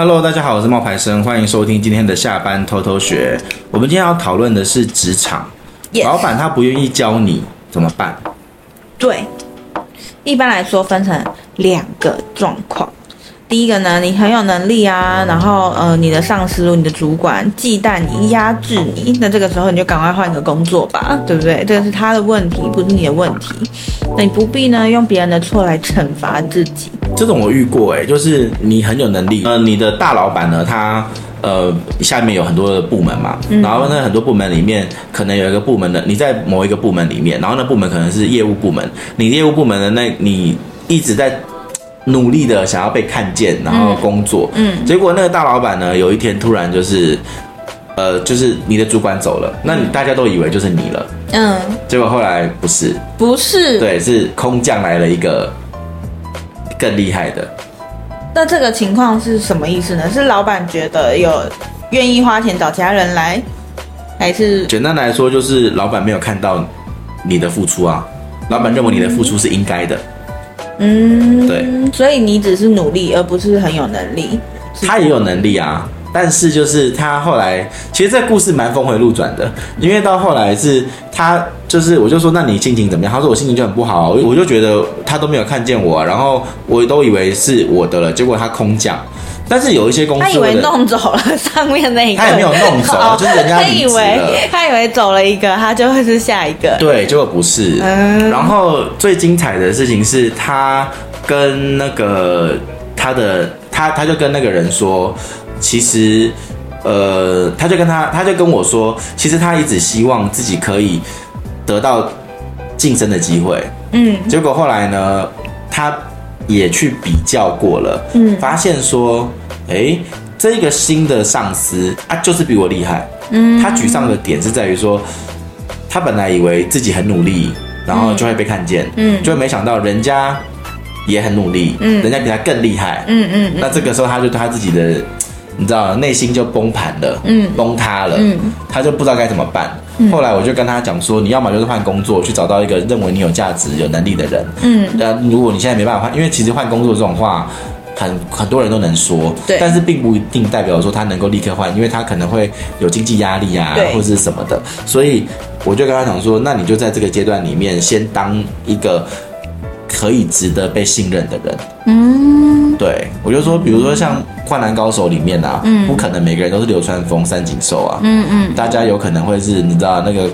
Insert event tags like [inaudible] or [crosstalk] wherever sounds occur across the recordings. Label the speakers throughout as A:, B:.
A: Hello，大家好，我是冒牌生，欢迎收听今天的下班偷偷学。我们今天要讨论的是职场.老板他不愿意教你怎么办？
B: 对，一般来说分成两个状况。第一个呢，你很有能力啊，然后呃，你的上司、你的主管忌惮你、压制你，那这个时候你就赶快换个工作吧，对不对？这个是他的问题，不是你的问题。那你不必呢用别人的错来惩罚自己。
A: 这种我遇过哎，就是你很有能力，呃，你的大老板呢，他呃下面有很多的部门嘛，然后呢很多部门里面可能有一个部门的你在某一个部门里面，然后那部门可能是业务部门，你业务部门的那你一直在。努力的想要被看见，然后工作，嗯，嗯，结果那个大老板呢，有一天突然就是，呃，就是你的主管走了，那你大家都以为就是你了，嗯，结果后来不是，
B: 不是，
A: 对，是空降来了一个更厉害的。
B: 那这个情况是什么意思呢？是老板觉得有愿意花钱找其他人来，还是？
A: 简单来说，就是老板没有看到你的付出啊，老板认为你的付出是应该的。
B: 嗯，对，所以你只是努力，而不是很有能力。
A: 他也有能力啊，但是就是他后来，其实这故事蛮峰回路转的，因为到后来是他就是，我就说，那你心情怎么样？他说我心情就很不好，我就觉得他都没有看见我，然后我都以为是我的了，结果他空降。但是有一些公司，
B: 他以为弄走了上面那一个，
A: 他也没有弄走，哦、就是人家他以
B: 为他以为走了一个，他就会是下一个。
A: 对，结果不是。嗯。然后最精彩的事情是他跟那个他的他他就跟那个人说，其实呃，他就跟他他就跟我说，其实他一直希望自己可以得到晋升的机会。嗯。结果后来呢，他。也去比较过了，嗯，发现说，哎，这个新的上司啊，就是比我厉害，嗯，他沮丧的点是在于说，他本来以为自己很努力，然后就会被看见，嗯，就没想到人家也很努力，嗯，人家比他更厉害，嗯嗯，那这个时候他就对他自己的，你知道，内心就崩盘了，嗯，崩塌了，嗯，他就不知道该怎么办。后来我就跟他讲说，你要么就是换工作，去找到一个认为你有价值、有能力的人。嗯，但如果你现在没办法换，因为其实换工作这种话，很很多人都能说，对，但是并不一定代表说他能够立刻换，因为他可能会有经济压力啊，或者是什么的。所以我就跟他讲说，那你就在这个阶段里面，先当一个可以值得被信任的人。嗯，对，我就说，比如说像。灌篮高手里面啊，嗯、不可能每个人都是流川枫、三井寿啊，嗯嗯，大家有可能会是你知道那个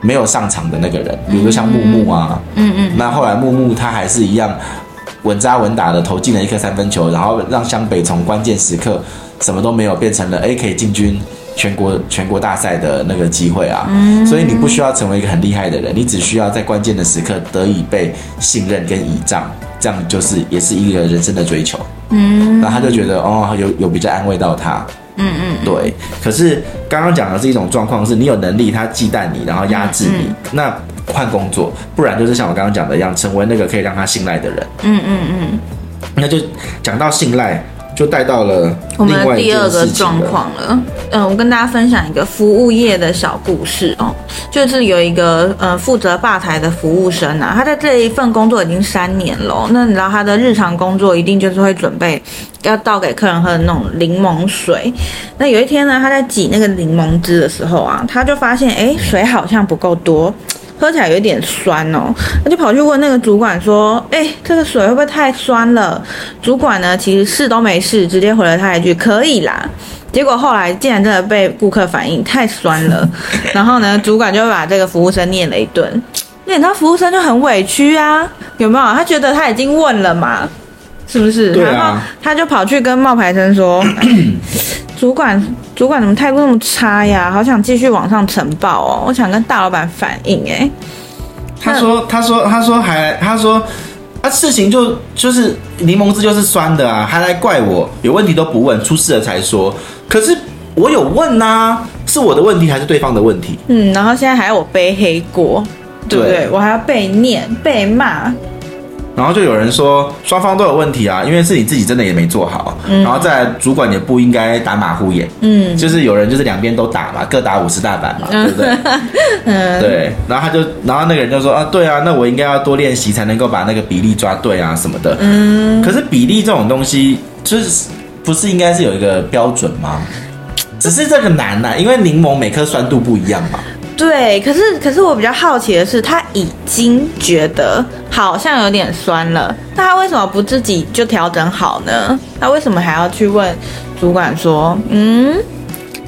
A: 没有上场的那个人，比如说像木木啊，嗯嗯，那后来木木他还是一样稳扎稳打的投进了一颗三分球，然后让湘北从关键时刻什么都没有变成了 A 可以进军全国全国大赛的那个机会啊，嗯，所以你不需要成为一个很厉害的人，你只需要在关键的时刻得以被信任跟倚仗，这样就是也是一个人生的追求。嗯，然后他就觉得哦，有有比较安慰到他，嗯嗯，对。可是刚刚讲的是一种状况，是你有能力，他忌惮你，然后压制你，嗯嗯、那换工作，不然就是像我刚刚讲的一样，成为那个可以让他信赖的人。嗯嗯嗯，那就讲到信赖。就带到了
B: 我们的第二个状况了。嗯，我跟大家分享一个服务业的小故事哦，就是有一个呃负责吧台的服务生啊，他在这一份工作已经三年了。那你知道他的日常工作一定就是会准备要倒给客人喝的那种柠檬水。那有一天呢，他在挤那个柠檬汁的时候啊，他就发现哎，水好像不够多。喝起来有点酸哦，他就跑去问那个主管说：“哎，这个水会不会太酸了？”主管呢，其实试都没试，直接回了他一句：“可以啦。”结果后来竟然真的被顾客反映太酸了，[laughs] 然后呢，主管就把这个服务生念了一顿，那他服务生就很委屈啊，有没有？他觉得他已经问了嘛，是不是？
A: 啊。
B: 然后他就跑去跟冒牌生说。主管，主管怎么态度那么差呀？好想继续往上呈报哦！我想跟大老板反映哎。
A: 他说，他说，他说还，他说啊，事情就就是柠檬汁就是酸的啊，还来怪我，有问题都不问，出事了才说。可是我有问呐、啊，是我的问题还是对方的问题？
B: 嗯，然后现在还要我背黑锅，对不对？对我还要被念被骂。
A: 然后就有人说双方都有问题啊，因为是你自己真的也没做好，嗯、然后再来主管也不应该打马虎眼，嗯，就是有人就是两边都打嘛，各打五十大板嘛，对不对？[laughs] 嗯，对。然后他就，然后那个人就说啊，对啊，那我应该要多练习才能够把那个比例抓对啊什么的，嗯。可是比例这种东西就是。不是应该是有一个标准吗？只是这个难呐、啊，因为柠檬每颗酸度不一样嘛。
B: 对，可是可是我比较好奇的是，他已经觉得好像有点酸了，那他为什么不自己就调整好呢？他为什么还要去问主管说，嗯，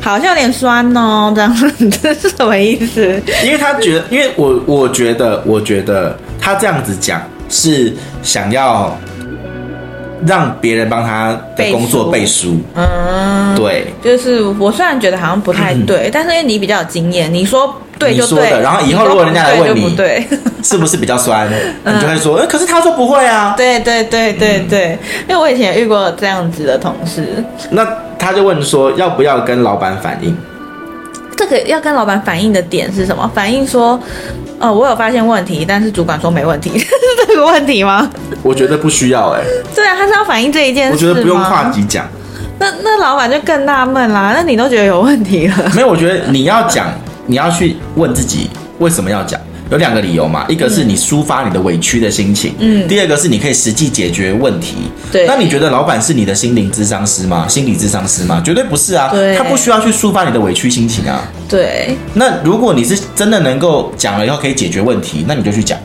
B: 好像有点酸哦，这样子 [laughs] 这是什么意思？
A: 因为他觉得，因为我我觉得，我觉得他这样子讲是想要。让别人帮他的工作背书，嗯，对，
B: 就是我虽然觉得好像不太对，嗯、但是因为你比较有经验，你说对就对，
A: 然后以后如果人家来问你，对，[laughs] 是不是比较酸，嗯、你就会说，哎，可是他说不会啊，
B: 对对对对对，嗯、因为我以前也遇过这样子的同事，
A: 那他就问说，要不要跟老板反映？
B: 这个要跟老板反映的点是什么？反映说。呃，我有发现问题，但是主管说没问题，是 [laughs] 这个问题吗？
A: 我觉得不需要哎、欸。
B: 对啊，他是要反映这一件事。
A: 我觉得不用跨级讲。
B: 那那老板就更纳闷啦。那你都觉得有问题了？
A: 没有，我觉得你要讲，你要去问自己为什么要讲。有两个理由嘛，一个是你抒发你的委屈的心情，嗯，第二个是你可以实际解决问题。对，那你觉得老板是你的心灵智商师吗？心理智商师吗？绝对不是啊，对，他不需要去抒发你的委屈心情啊。
B: 对，
A: 那如果你是真的能够讲了以后可以解决问题，那你就去讲。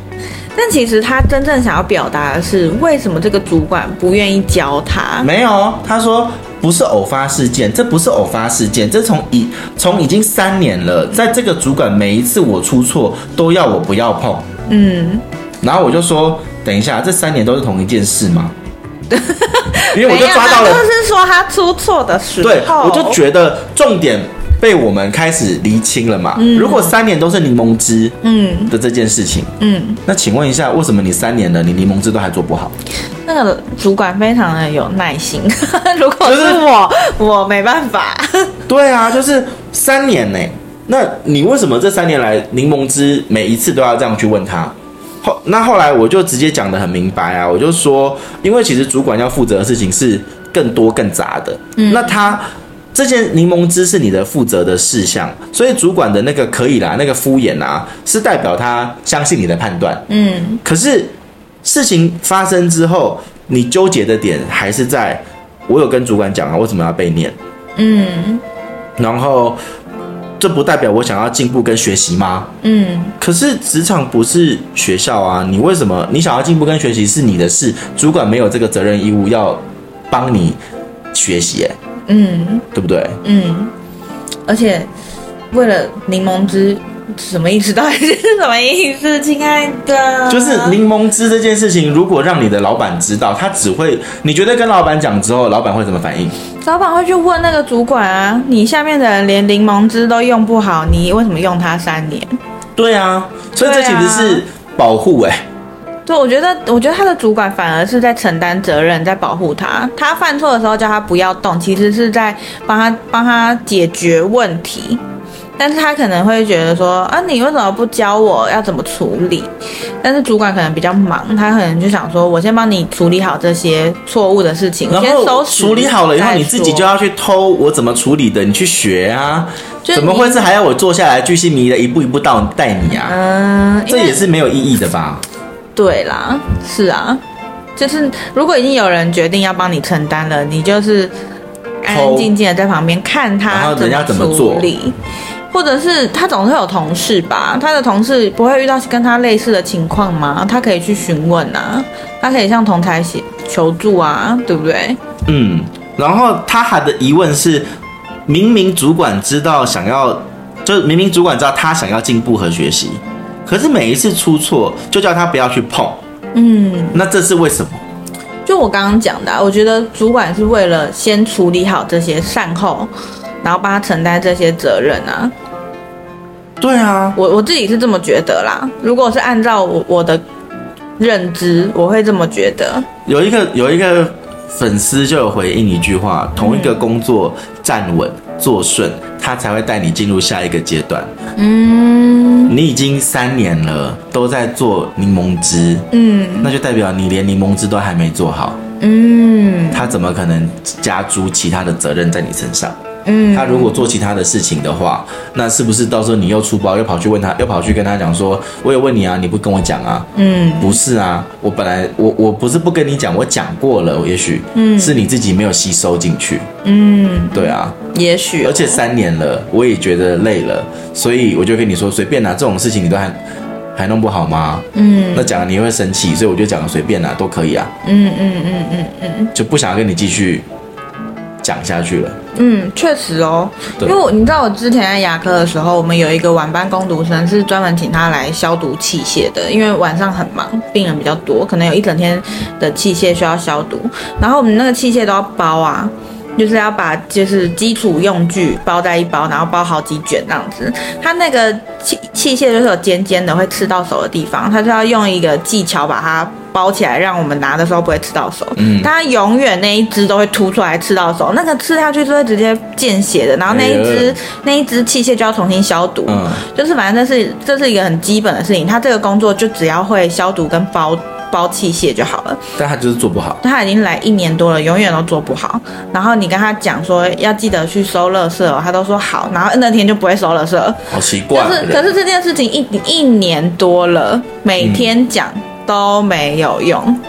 B: 但其实他真正想要表达的是，为什么这个主管不愿意教他？
A: 没有，他说。不是偶发事件，这不是偶发事件，这从已从已经三年了，在这个主管每一次我出错都要我不要碰，嗯，然后我就说，等一下，这三年都是同一件事吗？[laughs] 因为我就抓到了，
B: 就是说他出错的时候，
A: 对，我就觉得重点。被我们开始厘清了嘛？嗯，如果三年都是柠檬汁，嗯的这件事情，嗯，嗯，那请问一下，为什么你三年了，你柠檬汁都还做不好？
B: 那个主管非常的有耐心，[laughs] 如果是我，就是、我没办法。[laughs]
A: 对啊，就是三年呢。那你为什么这三年来柠檬汁每一次都要这样去问他？后那后来我就直接讲的很明白啊，我就说，因为其实主管要负责的事情是更多更杂的，嗯，那他。这件柠檬汁是你的负责的事项，所以主管的那个可以啦，那个敷衍啊，是代表他相信你的判断。嗯，可是事情发生之后，你纠结的点还是在，我有跟主管讲啊，为什么要被念？嗯，然后这不代表我想要进步跟学习吗？嗯，可是职场不是学校啊，你为什么你想要进步跟学习是你的事，主管没有这个责任义务要帮你学习欸。嗯，对不对？嗯，
B: 而且为了柠檬汁，什么意思？到底是什么意思，亲爱的？
A: 就是柠檬汁这件事情，如果让你的老板知道，他只会，你觉得跟老板讲之后，老板会怎么反应？
B: 老板会去问那个主管啊，你下面的人连柠檬汁都用不好，你为什么用它三年？
A: 对啊，所以这其实是保护哎、欸。
B: 对，我觉得，我觉得他的主管反而是在承担责任，在保护他。他犯错的时候叫他不要动，其实是在帮他帮他解决问题。但是他可能会觉得说啊，你为什么不教我要怎么处理？但是主管可能比较忙，他可能就想说，我先帮你处理好这些错误的事情，
A: 然后
B: 先
A: 处理好了以后，你自己就要去偷我怎么处理的，你去学啊。怎么会是还要我坐下来巨细靡遗的一步一步到带你啊？嗯，这也是没有意义的吧？
B: 对啦，是啊，就是如果已经有人决定要帮你承担了，你就是安安静静的在旁边看他，
A: 然后人家怎么处理，
B: 或者是他总是有同事吧，他的同事不会遇到跟他类似的情况吗？他可以去询问啊，他可以向同台写求助啊，对不对？
A: 嗯，然后他还的疑问是，明明主管知道想要，就明明主管知道他想要进步和学习。可是每一次出错就叫他不要去碰，嗯，那这是为什么？
B: 就我刚刚讲的，我觉得主管是为了先处理好这些善后，然后帮他承担这些责任啊。
A: 对啊，
B: 我我自己是这么觉得啦。如果是按照我我的认知，我会这么觉得。
A: 有一个有一个粉丝就有回应一句话：同一个工作站稳做顺，他才会带你进入下一个阶段。嗯，你已经三年了，都在做柠檬汁，嗯，那就代表你连柠檬汁都还没做好，嗯，他怎么可能加诸其他的责任在你身上？嗯，他如果做其他的事情的话，那是不是到时候你又出包，又跑去问他，又跑去跟他讲说，我有问你啊，你不跟我讲啊？嗯，不是啊，我本来我我不是不跟你讲，我讲过了，也许嗯是你自己没有吸收进去。嗯，对啊，
B: 也许、哦，
A: 而且三年了，我也觉得累了，所以我就跟你说，随便拿、啊、这种事情你都还。还弄不好吗？嗯，那讲了你会生气，所以我就讲了随便啦，都可以啊。嗯嗯嗯嗯嗯，就不想要跟你继续讲下去了。
B: 嗯，确实哦，因为你知道我之前在牙科的时候，我们有一个晚班工读生是专门请他来消毒器械的，因为晚上很忙，病人比较多，可能有一整天的器械需要消毒，然后我们那个器械都要包啊。就是要把就是基础用具包在一包，然后包好几卷这样子。他那个器器械就是有尖尖的，会刺到手的地方，它就要用一个技巧把它包起来，让我们拿的时候不会刺到手。嗯，它永远那一只都会凸出来刺到手，那个刺下去就会直接见血的。然后那一只、哎、那一只器械就要重新消毒。嗯，就是反正这是这是一个很基本的事情。他这个工作就只要会消毒跟包。包器械就好了，
A: 但他就是做不好。
B: 他已经来一年多了，永远都做不好。然后你跟他讲说要记得去收垃圾哦，他都说好。然后那天就不会收垃圾，
A: 好奇怪。
B: 可是可是这件事情一一年多了，每天讲都没有用。嗯。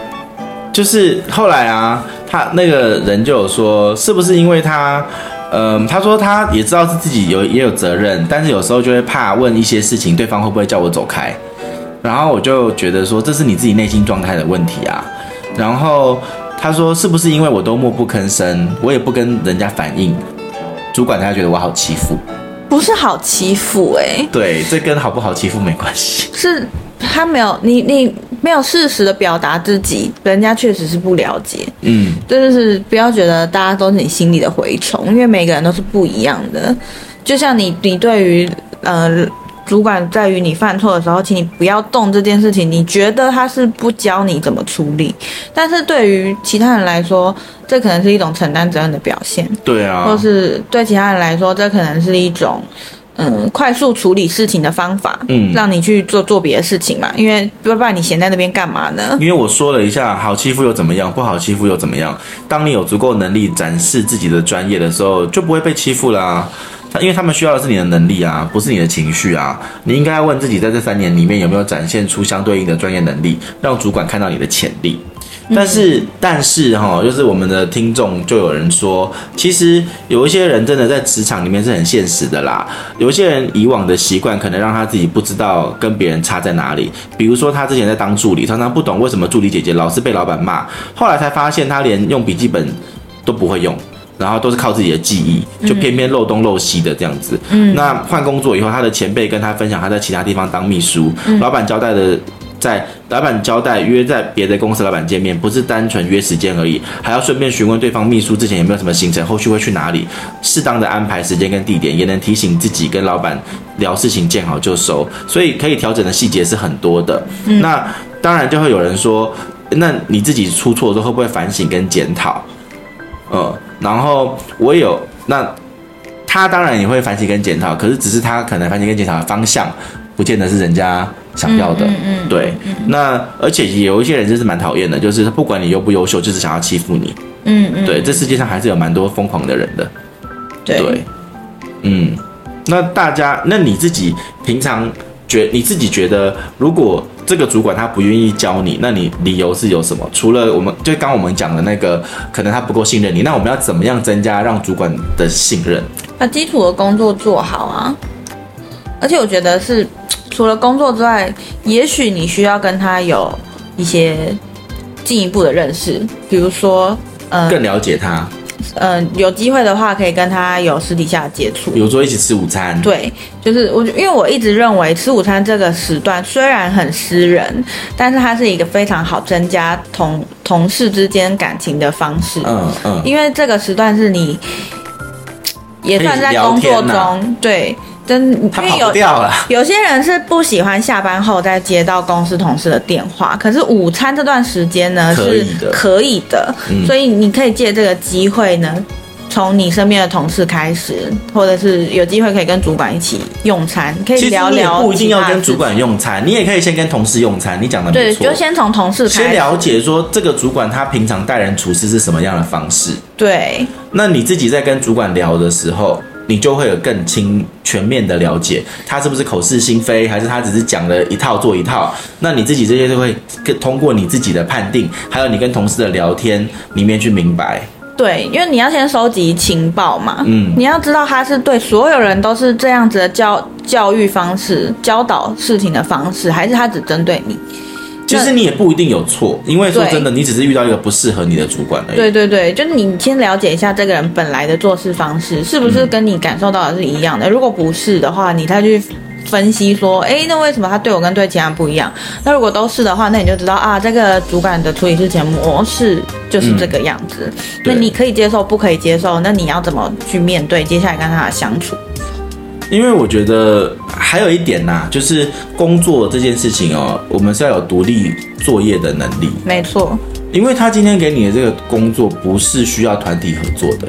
A: 就是后来啊，他那个人就有说，是不是因为他，嗯，他说他也知道是自己有也有责任，但是有时候就会怕问一些事情，对方会不会叫我走开。然后我就觉得说，这是你自己内心状态的问题啊。然后他说，是不是因为我都默不吭声，我也不跟人家反映，主管他觉得我好欺负？
B: 不是好欺负哎、欸，
A: 对，这跟好不好欺负没关系，
B: 是他没有你你没有适时的表达自己，人家确实是不了解。嗯，就是不要觉得大家都是你心里的蛔虫，因为每个人都是不一样的。就像你你对于呃。主管在于你犯错的时候，请你不要动这件事情。你觉得他是不教你怎么处理，但是对于其他人来说，这可能是一种承担责任的表现。
A: 对啊，
B: 或是对其他人来说，这可能是一种嗯快速处理事情的方法。嗯，让你去做做别的事情嘛，因为不然你闲在那边干嘛呢？
A: 因为我说了一下，好欺负又怎么样？不好欺负又怎么样？当你有足够能力展示自己的专业的时候，就不会被欺负啦、啊。他因为他们需要的是你的能力啊，不是你的情绪啊。你应该要问自己，在这三年里面有没有展现出相对应的专业能力，让主管看到你的潜力。但是，但是哈，就是我们的听众就有人说，其实有一些人真的在职场里面是很现实的啦。有一些人以往的习惯可能让他自己不知道跟别人差在哪里。比如说，他之前在当助理，常常不懂为什么助理姐姐老是被老板骂，后来才发现他连用笔记本都不会用。然后都是靠自己的记忆，就偏偏漏东漏西的这样子。嗯，那换工作以后，他的前辈跟他分享，他在其他地方当秘书，嗯、老板交代的，在老板交代约在别的公司老板见面，不是单纯约时间而已，还要顺便询问对方秘书之前有没有什么行程，后续会去哪里，适当的安排时间跟地点，也能提醒自己跟老板聊事情，见好就收。所以可以调整的细节是很多的。嗯、那当然就会有人说，那你自己出错之后会不会反省跟检讨？嗯。然后我也有，那他当然也会反省跟检讨，可是只是他可能反省跟检讨的方向，不见得是人家想要的。嗯嗯嗯、对，那而且有一些人就是蛮讨厌的，就是不管你优不优秀，就是想要欺负你。嗯嗯。对，这世界上还是有蛮多疯狂的人的。对。对。嗯，那大家，那你自己平常觉你自己觉得，如果这个主管他不愿意教你，那你理由是有什么？除了我们就刚我们讲的那个，可能他不够信任你，那我们要怎么样增加让主管的信任？
B: 把基础的工作做好啊！而且我觉得是除了工作之外，也许你需要跟他有一些进一步的认识，比如说，
A: 嗯，更了解他。
B: 嗯，有机会的话可以跟他有私底下接触，
A: 比如说一起吃午餐。
B: 对，就是我，因为我一直认为吃午餐这个时段虽然很私人，但是它是一个非常好增加同同事之间感情的方式。嗯嗯，因为这个时段是你也算在工作中，啊、对。真，
A: 他跑不掉了。[laughs]
B: 有些人是不喜欢下班后再接到公司同事的电话，可是午餐这段时间呢是可以的，嗯、所以你可以借这个机会呢，从你身边的同事开始，或者是有机会可以跟主管一起用餐，可以聊聊。
A: 不一定要跟主管用餐，你也可以先跟同事用餐。你讲的没错，
B: 对，就先从同事开始，
A: 先了解说这个主管他平常待人处事是什么样的方式。
B: 对，
A: 那你自己在跟主管聊的时候，你就会有更清全面的了解，他是不是口是心非，还是他只是讲了一套做一套。那你自己这些就会通过你自己的判定，还有你跟同事的聊天里面去明白。
B: 对，因为你要先收集情报嘛，嗯，你要知道他是对所有人都是这样子的教教育方式、教导事情的方式，还是他只针对你？
A: 其实你也不一定有错，因为说真的，你只是遇到一个不适合你的主管而已。
B: 对对对，就是你先了解一下这个人本来的做事方式是不是跟你感受到的是一样的，如果不是的话，你再去。分析说，哎，那为什么他对我跟对其他人不一样？那如果都是的话，那你就知道啊，这个主管的处理事情模式就是这个样子。嗯、那你可以接受，不可以接受？那你要怎么去面对接下来跟他的相处？
A: 因为我觉得还有一点呐、啊，就是工作这件事情哦，我们是要有独立作业的能力。
B: 没错，
A: 因为他今天给你的这个工作不是需要团体合作的，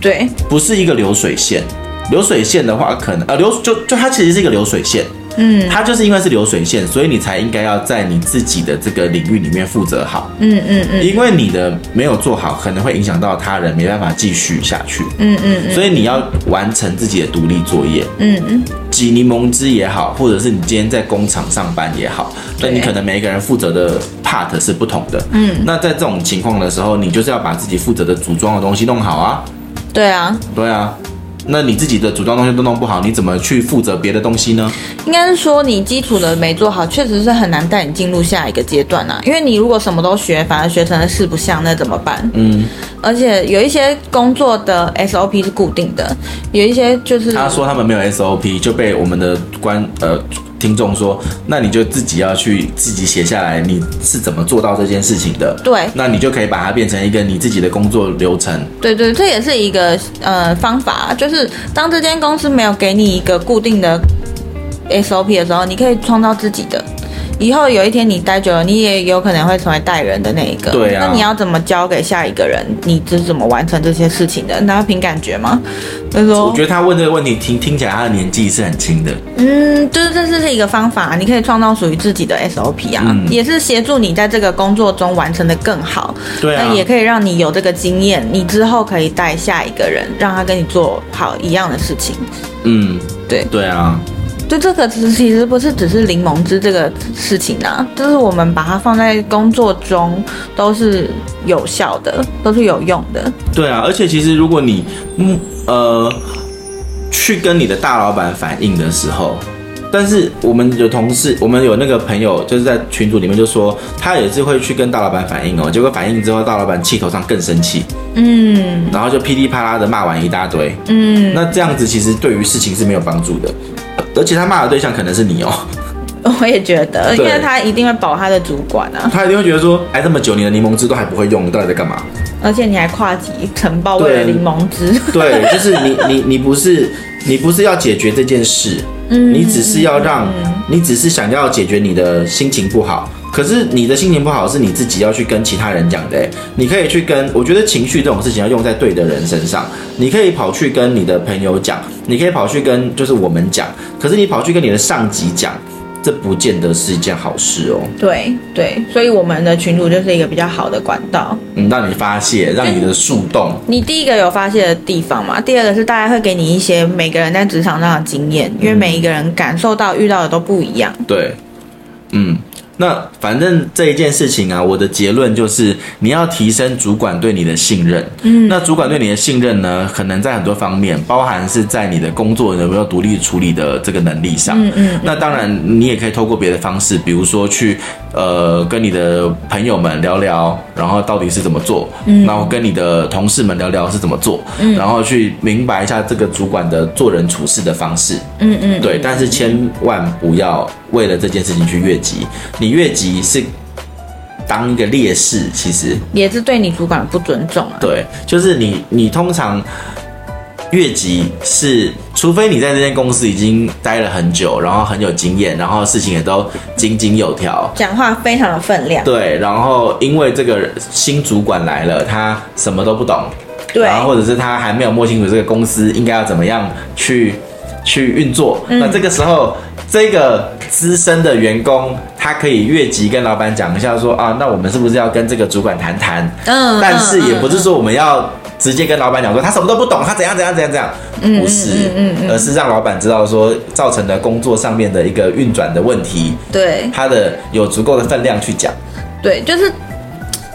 B: 对，
A: 不是一个流水线。流水线的话，可能呃流就就它其实是一个流水线，嗯，它就是因为是流水线，所以你才应该要在你自己的这个领域里面负责好，嗯嗯嗯，因为你的没有做好，可能会影响到他人，没办法继续下去，嗯嗯嗯，所以你要完成自己的独立作业，嗯嗯，挤柠檬汁也好，或者是你今天在工厂上班也好，那你可能每一个人负责的 part 是不同的，嗯，那在这种情况的时候，你就是要把自己负责的组装的东西弄好啊，
B: 对啊，
A: 对啊。那你自己的组装东西都弄不好，你怎么去负责别的东西呢？
B: 应该是说你基础的没做好，确实是很难带你进入下一个阶段啊。因为你如果什么都学，反而学成了四不像，那怎么办？嗯。而且有一些工作的 SOP 是固定的，有一些就是
A: 他说他们没有 SOP 就被我们的官呃。听众说：“那你就自己要去自己写下来，你是怎么做到这件事情的？
B: 对，
A: 那你就可以把它变成一个你自己的工作流程。
B: 对对，这也是一个呃方法，就是当这间公司没有给你一个固定的 SOP 的时候，你可以创造自己的。”以后有一天你待久了，你也有可能会成为带人的那一个。
A: 对啊。
B: 那你要怎么交给下一个人？你是怎么完成这些事情的？那要凭感觉吗？他说。
A: 我觉得他问这个问题听听起来他的年纪是很轻的。
B: 嗯，就是这是一个方法，你可以创造属于自己的 SOP 啊，嗯、也是协助你在这个工作中完成的更好。
A: 对啊。
B: 那也可以让你有这个经验，你之后可以带下一个人，让他跟你做好一样的事情。
A: 嗯，
B: 对。
A: 对啊。
B: 对，这个其实不是只是柠檬汁这个事情啊，就是我们把它放在工作中都是有效的，都是有用的。
A: 对啊，而且其实如果你嗯呃去跟你的大老板反映的时候，但是我们有同事，我们有那个朋友就是在群组里面就说，他也是会去跟大老板反映哦，结果反映之后，大老板气头上更生气，嗯，然后就噼里啪啦的骂完一大堆，嗯，那这样子其实对于事情是没有帮助的。而且他骂的对象可能是你哦，[laughs]
B: 我也觉得，因为他一定会保他的主管啊，
A: 他一定会觉得说，哎，这么久你的柠檬汁都还不会用，你到底在干嘛？
B: 而且你还跨级承包为了柠檬汁，
A: 对，就是你你你不是你不是要解决这件事，嗯，你只是要让，你只是想要解决你的心情不好。可是你的心情不好是你自己要去跟其他人讲的，你可以去跟，我觉得情绪这种事情要用在对的人身上。你可以跑去跟你的朋友讲，你可以跑去跟就是我们讲。可是你跑去跟你的上级讲，这不见得是一件好事哦。
B: 对对，所以我们的群主就是一个比较好的管道，
A: 嗯，让你发泄，让你的树洞。
B: 你第一个有发泄的地方嘛？第二个是大家会给你一些每个人在职场上的经验，因为每一个人感受到遇到的都不一样。
A: 对，嗯。那反正这一件事情啊，我的结论就是你要提升主管对你的信任。嗯，那主管对你的信任呢，可能在很多方面，包含是在你的工作有没有独立处理的这个能力上。嗯嗯。那当然，你也可以透过别的方式，比如说去呃跟你的朋友们聊聊，然后到底是怎么做。嗯。然后跟你的同事们聊聊是怎么做。嗯。然后去明白一下这个主管的做人处事的方式。嗯嗯。对，但是千万不要为了这件事情去越级。你越级是当一个劣势，其实
B: 也是对你主管不尊重啊。
A: 对，就是你，你通常越级是，除非你在这间公司已经待了很久，然后很有经验，然后事情也都井井有条，
B: 讲话非常的分量。
A: 对，然后因为这个新主管来了，他什么都不懂。
B: 对，
A: 然后或者是他还没有摸清楚这个公司应该要怎么样去去运作，嗯、那这个时候这个资深的员工他可以越级跟老板讲一下说啊，那我们是不是要跟这个主管谈谈？嗯，但是也不是说我们要。直接跟老板讲说他什么都不懂，他怎样怎样怎样怎样，不是，嗯而是让老板知道说造成的工作上面的一个运转的问题，
B: 对，
A: 他的有足够的分量去讲，
B: 对，就是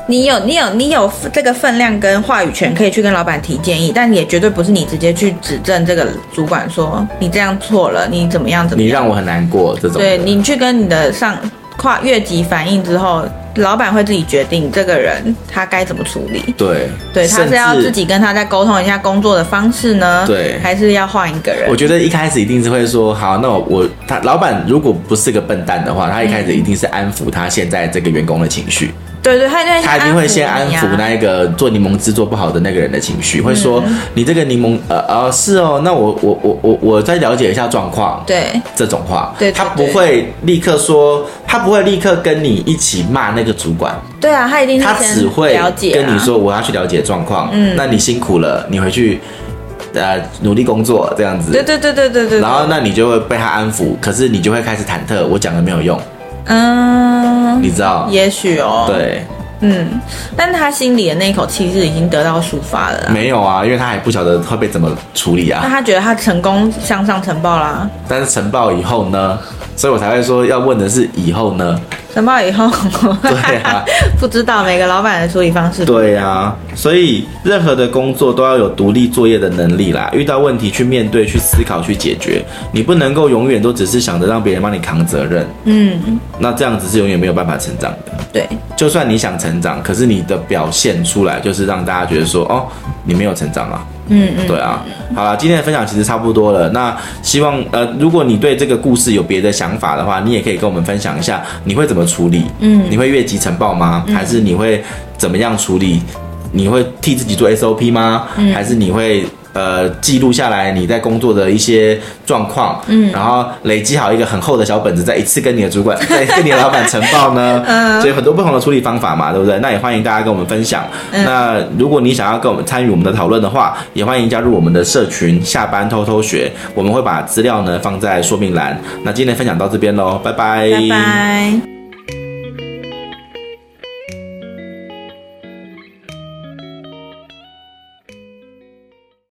B: 你有你有你有这个分量跟话语权可以去跟老板提建议，但也绝对不是你直接去指正这个主管说你这样错了，你怎么样怎么样，
A: 你让我很难过这种，
B: 对，你去跟你的上跨越级反应之后。老板会自己决定这个人他该怎么处理。
A: 对，
B: 对，他是要自己跟他再沟通一下工作的方式呢？
A: 对，
B: 还是要换一个人？
A: 我觉得一开始一定是会说，好，那我我他老板如果不是个笨蛋的话，他一开始一定是安抚他现在这个员工的情绪。
B: 对对，他
A: 他一定会先安抚那一个做柠檬汁做不好的那个人的情绪，会说你这个柠檬呃呃是哦，那我我我我我再了解一下状况，
B: 对。
A: 这种话，
B: 对，
A: 他不会立刻说，他不会立刻跟你一起骂那个主管，
B: 对啊，他一定
A: 他只会跟你说我要去了解状况，嗯，那你辛苦了，你回去呃努力工作这样子，
B: 对对对对对对，
A: 然后那你就会被他安抚，可是你就会开始忐忑，我讲的没有用。
B: 嗯，
A: 你知道？
B: 也许哦。
A: 对，
B: 嗯，但他心里的那一口气是已经得到抒发了。
A: 没有啊，因为他还不晓得会被怎么处理啊。
B: 那他觉得他成功向上呈报啦。
A: 但是呈报以后呢？所以我才会说要问的是以后呢？
B: 申报以后，
A: 对啊，[laughs]
B: 不知道每个老板的处理方式。
A: 对啊，所以任何的工作都要有独立作业的能力啦。遇到问题去面对、去思考、去解决，你不能够永远都只是想着让别人帮你扛责任。嗯，那这样子是永远没有办法成长的。
B: 对，
A: 就算你想成长，可是你的表现出来就是让大家觉得说，哦，你没有成长啊。嗯嗯，对啊，好了，今天的分享其实差不多了。那希望呃，如果你对这个故事有别的想法的话，你也可以跟我们分享一下，你会怎么处理？嗯，你会越级呈报吗？还是你会怎么样处理？你会替自己做 SOP 吗？还是你会？呃，记录下来你在工作的一些状况，嗯，然后累积好一个很厚的小本子，再一次跟你的主管、[laughs] 再跟你的老板呈报呢，[laughs] 嗯，所以很多不同的处理方法嘛，对不对？那也欢迎大家跟我们分享。嗯，那如果你想要跟我们参与我们的讨论的话，也欢迎加入我们的社群，下班偷偷学，我们会把资料呢放在说明栏。那今天分享到这边喽，拜拜，拜拜。